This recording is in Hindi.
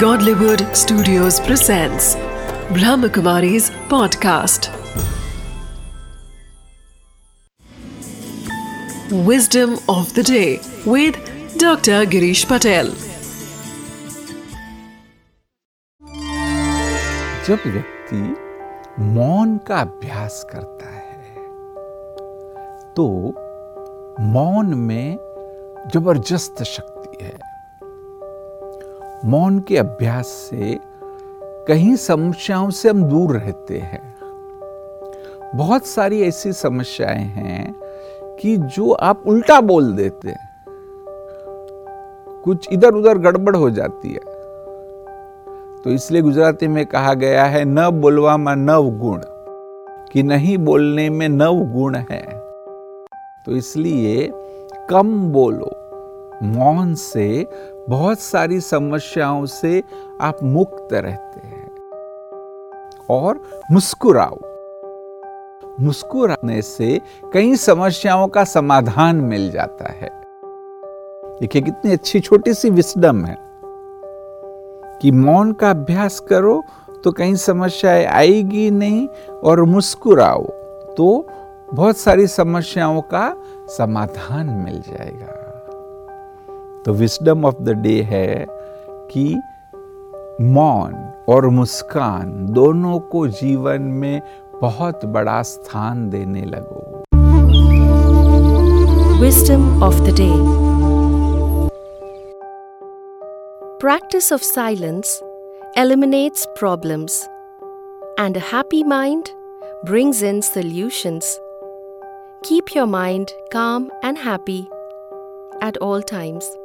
Godlywood Studios presents Brahmakumari's podcast. Wisdom of the day with Dr. Girish Patel. जब व्यक्ति मौन का अभ्यास करता है तो मौन में ज़बरदस्त शक्ति है मौन के अभ्यास से कई समस्याओं से हम दूर रहते हैं। बहुत सारी ऐसी समस्याएँ हैं कि जो आप उल्टा बोल देते हैं। कुछ इधर उधर गड़बड़ हो जाती है। तो इसलिए गुजराती में कहा गया है, न बोलवा में नव गुण कि नहीं बोलने में नव गुण है। तो इसलिए कम बोलो। मौन से, बहुत सारी समस्याओं से आप मुक्त रहते हैं। और मुस्कुराओ। मुस्कुराने से कई समस्याओं का समाधान मिल जाता है। देखिए, कितनी अच्छी छोटी सी विस्डम है कि मौन का अभ्यास करो तो कई समस्याएँ आएगी नहीं और मुस्कुराओ तो बहुत सारी समस्याओं का समाधान मिल जाएगा। तो विस्डम ऑफ़ द डे है कि मौन और मुस्कान दोनों को जीवन में बहुत बड़ा स्थान देने लगो। Wisdom of the day practice of silence eliminates problems and happy mind brings in solutions keep your mind calm and happy at all times